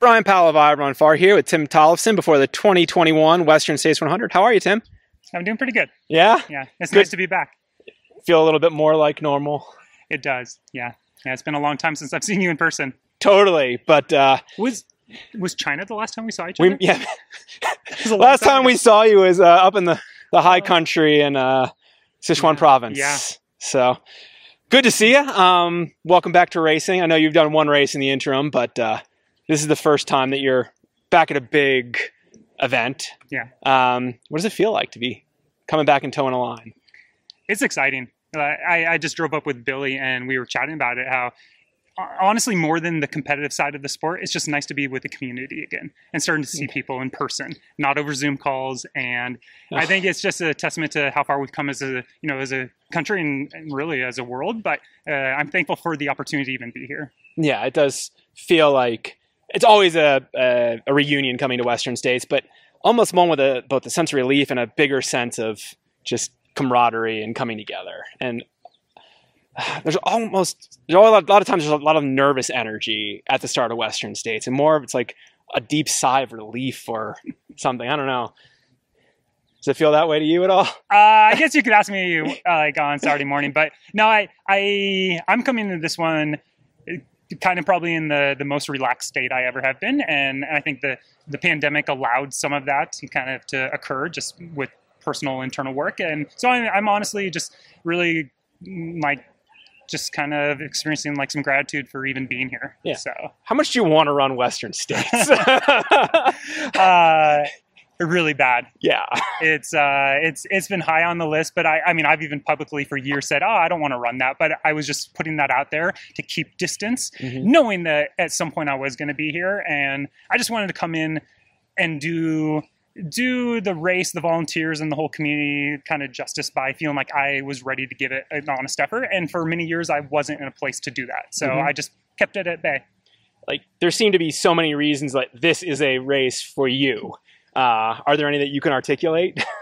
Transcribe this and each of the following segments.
Bryon Powell of iRunFar here with Tim Tollefson before the 2021 Western States 100. How are you, Tim? I'm doing pretty good. Yeah? Yeah, it's Good. nice to be back. Feel a little bit more like normal? It does. Yeah. Yeah, it's been a long time since I've seen you in person. Totally. But uh, Was was China the last time we saw each we, other? yeah, a long last time ago. we saw you was uh, up in the, the high Oh. country in uh, Sichuan Yeah. province. Yeah. So good to see you. Um, welcome back to racing. I know you've done one race in the interim, but uh, this is the first time that you're back at a big event. Yeah. Um, what does it feel like to be coming back and toeing a line? It's exciting. Uh, I, I just drove up with Billy and we were chatting about it. How honestly, more than the competitive side of the sport, it's just nice to be with the community again and starting to see people in person, not over Zoom calls. And I think it's just a testament to how far we've come as a you know as a country and, and really as a world. But uh, I'm thankful for the opportunity to even be here. Yeah, it does feel like it's always a, a, a reunion coming to Western States, but almost one with a, both a sense of relief and a bigger sense of just camaraderie and coming together. And there's almost there's a lot, a lot of times there's a lot of nervous energy at the start of Western States, and more of it's like a deep sigh of relief or something. I don't know. Does it feel that way to you at all? Uh, I guess you could ask me uh, like on Saturday morning, but no, I I I'm coming to this one kind of probably in the the most relaxed state I ever have been, and I think the the pandemic allowed some of that to kind of to occur just with personal internal work, and so I'm, I'm honestly just really mm, like just kind of experiencing like some gratitude for even being here. Yeah. So How much do you want to run Western States? uh, really bad. yeah. it's uh it's it's been high on the list but i i mean i've even publicly for years said oh i don't want to run that but i was just putting that out there to keep distance Mhm. knowing that at some point i was going to be here and i just wanted to come in and do do the race the volunteers and the whole community kind of justice by feeling like i was ready to give it an honest effort and for many years i wasn't in a place to do that so Mhm. i just kept it at bay like there seem to be so many reasons like this is a race for you. Uh, are there any that you can articulate?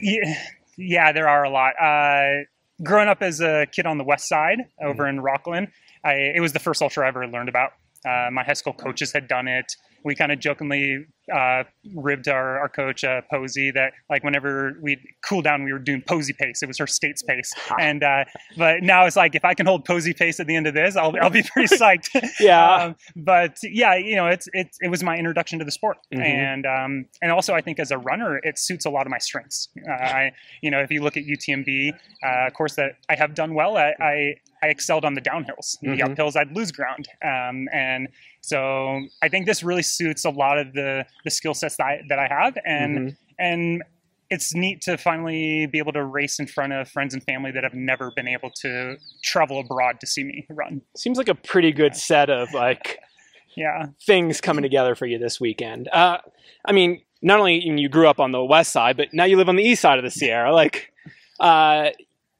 Yeah, yeah, there are a lot. Uh, growing up as a kid on the west side over in Rocklin, I, it was the first ultra I ever learned about. Uh, my high school coaches had done it. We kind of jokingly uh, ribbed our, our coach uh, Posey that like whenever we'd cool down, we were doing Posey pace. It was her state's pace, and uh, but now it's like if I can hold Posey pace at the end of this, I'll I'll be pretty psyched. Yeah. Um, but yeah, you know, it's it's it was my introduction to the sport, Mhm. and um, and also I think as a runner, it suits a lot of my strengths. Uh, I you know, if you look at UTMB, uh, of course that I have done well. I I, I excelled on the downhills. The Mhm. uphills, I'd lose ground, um, and so I think this really suits a lot of the the skill sets that I, that I have, and Mhm. and it's neat to finally be able to race in front of friends and family that have never been able to travel abroad to see me run. Seems like a pretty good set of like Yeah. things coming together for you this weekend. Uh, I mean, not only you grew up on the west side, but now you live on the east side of the Sierra. Like, uh,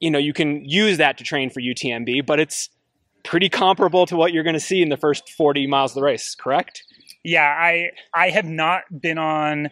you know, you can use that to train for UTMB, but it's pretty comparable to what you're going to see in the first 40 miles of the race. Correct? Yeah, I I have not been on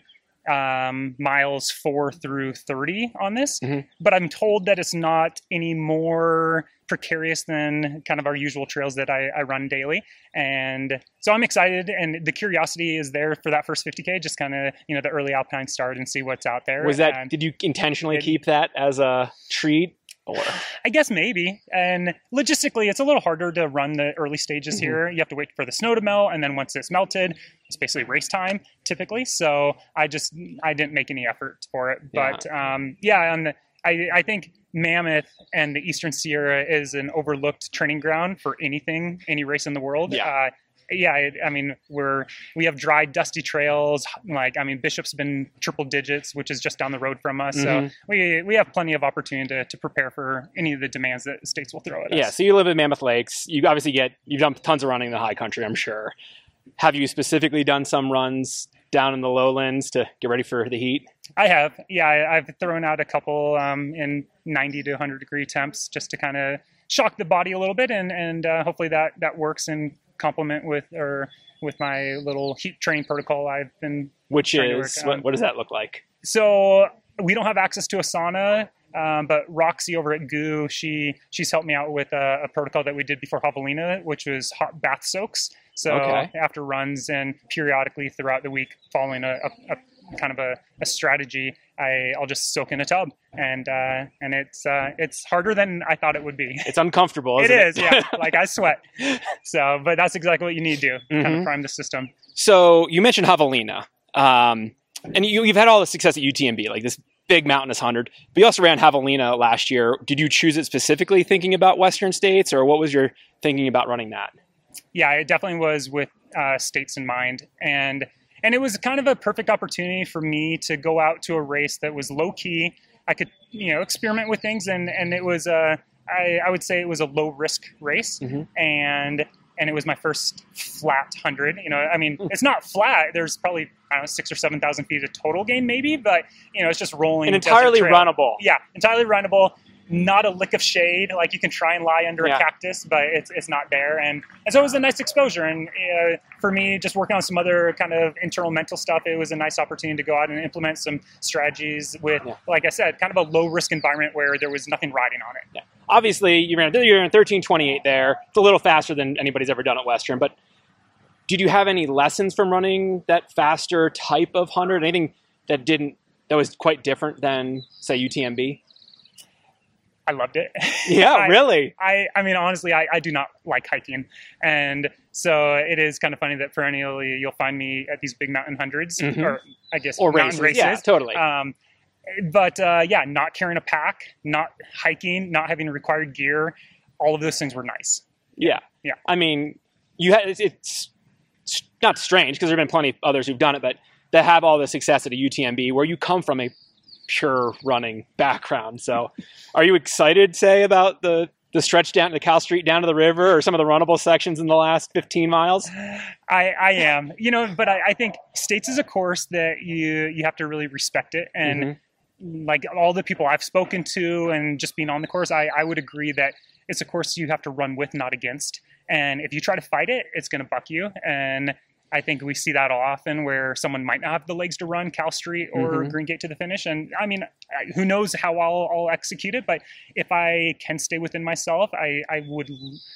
um, miles four through thirty on this, Mhm. but I'm told that it's not any more precarious than kind of our usual trails that I, I run daily, and so I'm excited. And the curiosity is there for that first 50k, just kind of you know the early alpine start and see what's out there. Was that? And Did you intentionally it- keep that as a treat? Or I guess maybe. And logistically, it's a little harder to run the early stages Mhm. here. You have to wait for the snow to melt, and then once it's melted, it's basically race time typically. So I just I didn't make any effort for it. Yeah. But um, yeah, and I I think Mammoth and the Eastern Sierra is an overlooked training ground for anything, any race in the world. Yeah. Uh, yeah, I, I mean we're we have dry, dusty trails. Like I mean, Bishop's been triple digits, which is just down the road from us. So Mhm. we we have plenty of opportunity to, to prepare for any of the demands that states will throw at us. yeah, so you live in Mammoth Lakes. You obviously get you've done tons of running in the high country. I'm sure. Have you specifically done some runs down in the lowlands to get ready for the heat? I have. Yeah, I, I've thrown out a couple um, in 90 to 100 degree temps just to kind of shock the body a little bit, and and uh, hopefully that that works in complement with or with my little heat training protocol I've been Which is what, what does that look like? So we don't have access to a sauna, um, but Roxy over at GU, she she's helped me out with a, a protocol that we did before Javelina, which was hot bath soaks. So Okay. after runs and periodically throughout the week, following a, a, a kind of a, a strategy, I, I'll just soak in a tub, and uh, and it's uh, it's harder than I thought it would be. It's uncomfortable. It is, yeah. Like I sweat. So, but that's exactly what you need to do, kind Mhm. of prime the system. So you mentioned Javelina, um, and you, you've had all the success at UTMB, like this big mountainous hundred. But you also ran Javelina last year. Did you choose it specifically thinking about Western states, or what was your thinking about running that? yeah, it definitely was with uh, states in mind, and and it was kind of a perfect opportunity for me to go out to a race that was low key. I could you know experiment with things, and and it was a I, I would say it was a low risk race, Mhm. and and it was my first flat hundred. You know, I mean, it's not flat. There's probably I don't know six or seven thousand feet of total gain, maybe, but you know, it's just rolling. An entirely runnable. Yeah, entirely runnable. Not a lick of shade. Like you can try and lie under Yeah. a cactus, but it's, it's not there. And, and so it was a nice exposure. And uh, for me, just working on some other kind of internal mental stuff, it was a nice opportunity to go out and implement some strategies with, Yeah. like I said, kind of a low risk environment where there was nothing riding on it. Obviously, you ran you ran thirteen twenty eight there. It's a little faster than anybody's ever done at Western. But did you have any lessons from running that faster type of hundred? Anything that didn't that was quite different than say UTMB? I loved it. Yeah, I- really. I, I mean, honestly, I, I do not like hiking. And so it is kind of funny that perennially you'll find me at these big mountain 100s Mhm. or I guess Or mountain races. races. Yeah, totally. Um, but uh, yeah, not carrying a pack, not hiking, not having required gear, all of those things were nice. Yeah. Yeah. I mean, you had it's, it's not strange because there have been plenty of others who've done it, but that have all the success at a UTMB where you come from a pure running background. So, are you excited, say, about the the stretch down to Cal Street down to the river or some of the runnable sections in the last 15 miles? I, I am, you know, but I, I think states is a course that you you have to really respect it and. Mhm. like all the people I've spoken to and just being on the course, I, I would agree that it's a course you have to run with, not against. And if you try to fight it, it's going to buck you. And I think we see that often where someone might not have the legs to run Cal Street or Mhm. Green Gate to the finish. And I mean, who knows how I'll, I'll execute it, but if I can stay within myself, I, I would,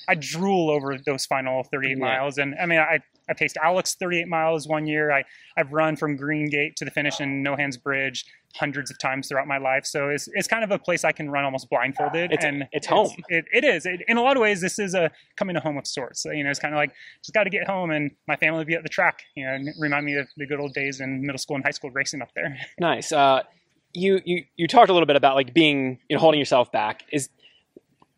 I drool over those final 38 Yeah. miles. And I mean, I, I paced Alex 38 miles one year. I, I've run from Green Gate to the finish in No Hands Bridge hundreds of times throughout my life. So it's, it's kind of a place I can run almost blindfolded. It's- and it's home. It, it is. It, in a lot of ways, this is a coming to home of sorts. So, you know, it's kind of like just got to get home and my family will be at the track. You know, and remind me of the good old days in middle school and high school racing up there. Nice. Uh, you you you talked a little bit about like being you know holding yourself back. Is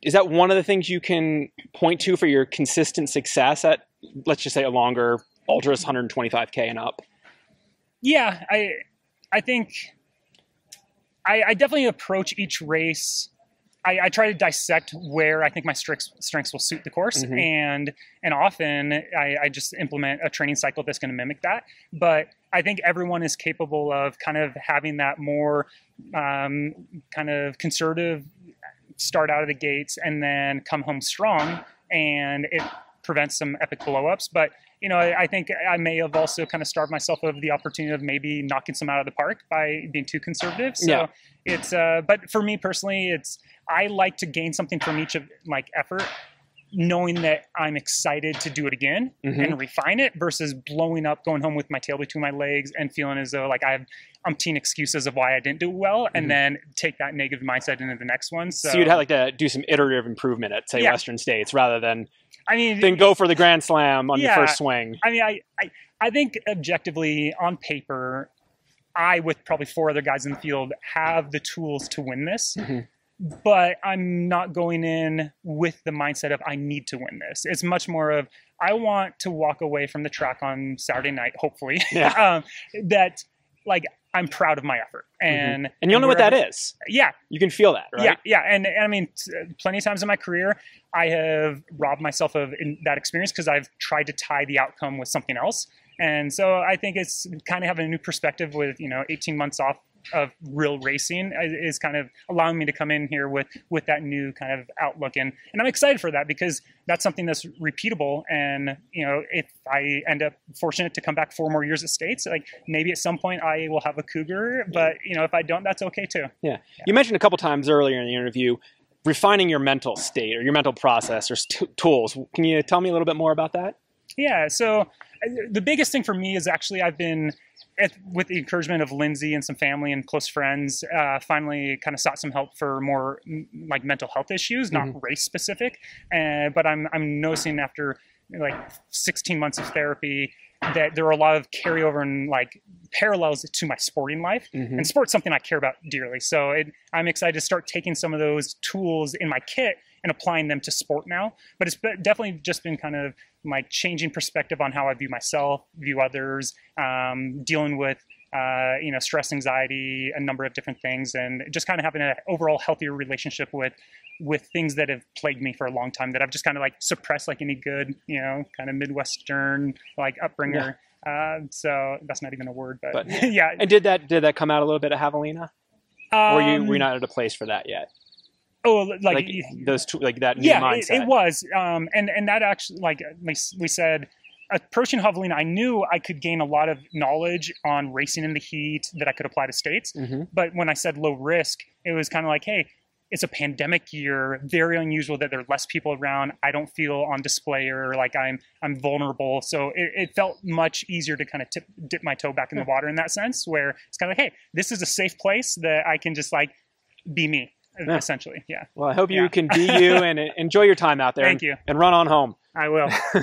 is that one of the things you can point to for your consistent success at let's just say a longer ultras 125k and up? Yeah, I I think I, I definitely approach each race. I, I try to dissect where I think my strengths strengths will suit the course, Mhm. and and often I, I just implement a training cycle that's going to mimic that. But I think everyone is capable of kind of having that more um, kind of conservative start out of the gates and then come home strong, and it prevents some epic blowups. But you know, I, I think I may have also kind of starved myself of the opportunity of maybe knocking some out of the park by being too conservative. So Yeah. it's, uh, but for me personally, it's I like to gain something from each of like effort, knowing that I'm excited to do it again Mhm. and refine it versus blowing up, going home with my tail between my legs and feeling as though like I have umpteen excuses of why I didn't do well, and Mhm. then take that negative mindset into the next one. So, So, you'd have like to do some iterative improvement at say Yeah. Western States rather than I mean, then go for the grand slam on Yeah. your first swing. I mean, I, I, I think objectively on paper, I, with probably four other guys in the field, have the tools to win this. Mhm. But I'm not going in with the mindset of I need to win this. It's much more of I want to walk away from the track on Saturday night, hopefully. Yeah. um, that like I'm proud of my effort, mm-hmm. and And you'll know what that is. Yeah, You can feel that, right? yeah, yeah, and, and I mean, t- plenty of times in my career, I have robbed myself of in that experience because I've tried to tie the outcome with something else, and so I think it's kind of having a new perspective with you know 18 months off of real racing is kind of allowing me to come in here with with that new kind of outlook, and and I'm excited for that because that's something that's repeatable, and you know if I end up fortunate to come back four more years at States, like maybe at some point I will have a Cougar, but you know if I don't, that's okay too. Yeah. You mentioned a couple times earlier in the interview refining your mental state or your mental process or st- tools. Can you tell me a little bit more about that? Yeah. So the biggest thing for me is actually I've been at, with the encouragement of Lindsay and some family and close friends, uh, finally kind of sought some help for more m- like mental health issues, not Mhm. race specific. Uh, but I'm I'm noticing after like 16 months of therapy that there are a lot of carryover and like parallels to my sporting life Mhm. and sport's something I care about dearly. So it, I'm excited to start taking some of those tools in my kit and applying them to sport now. But it's definitely just been kind of like changing perspective on how I view myself, view others, um, dealing with uh, you know stress, anxiety, a number of different things, and just kind of having an overall healthier relationship with with things that have plagued me for a long time that I've just kind of like suppressed like any good you know kind of midwestern like upbringer. Uh, so that's not even a word, but, But- yeah. And did that did that come out a little bit at Javelina? Were you Um, were you not at a place for that yet? Oh, Like, like, those two, like that new yeah, it, mindset. it was, um, and and that actually, like we, said, approaching Javelina, I knew I could gain a lot of knowledge on racing in the heat that I could apply to states. hmm But when I said low risk, it was kind of like, hey, it's a pandemic year, very unusual that there are less people around. I don't feel on display or like I'm I'm vulnerable. So it, it felt much easier to kind of tip, dip my toe back in the water in that sense, where it's kind of like, hey, this is a safe place that I can just like be me. essentially. Yeah, Well, I hope you can be you and enjoy your time out there. Thank and, you. And run on home. I will.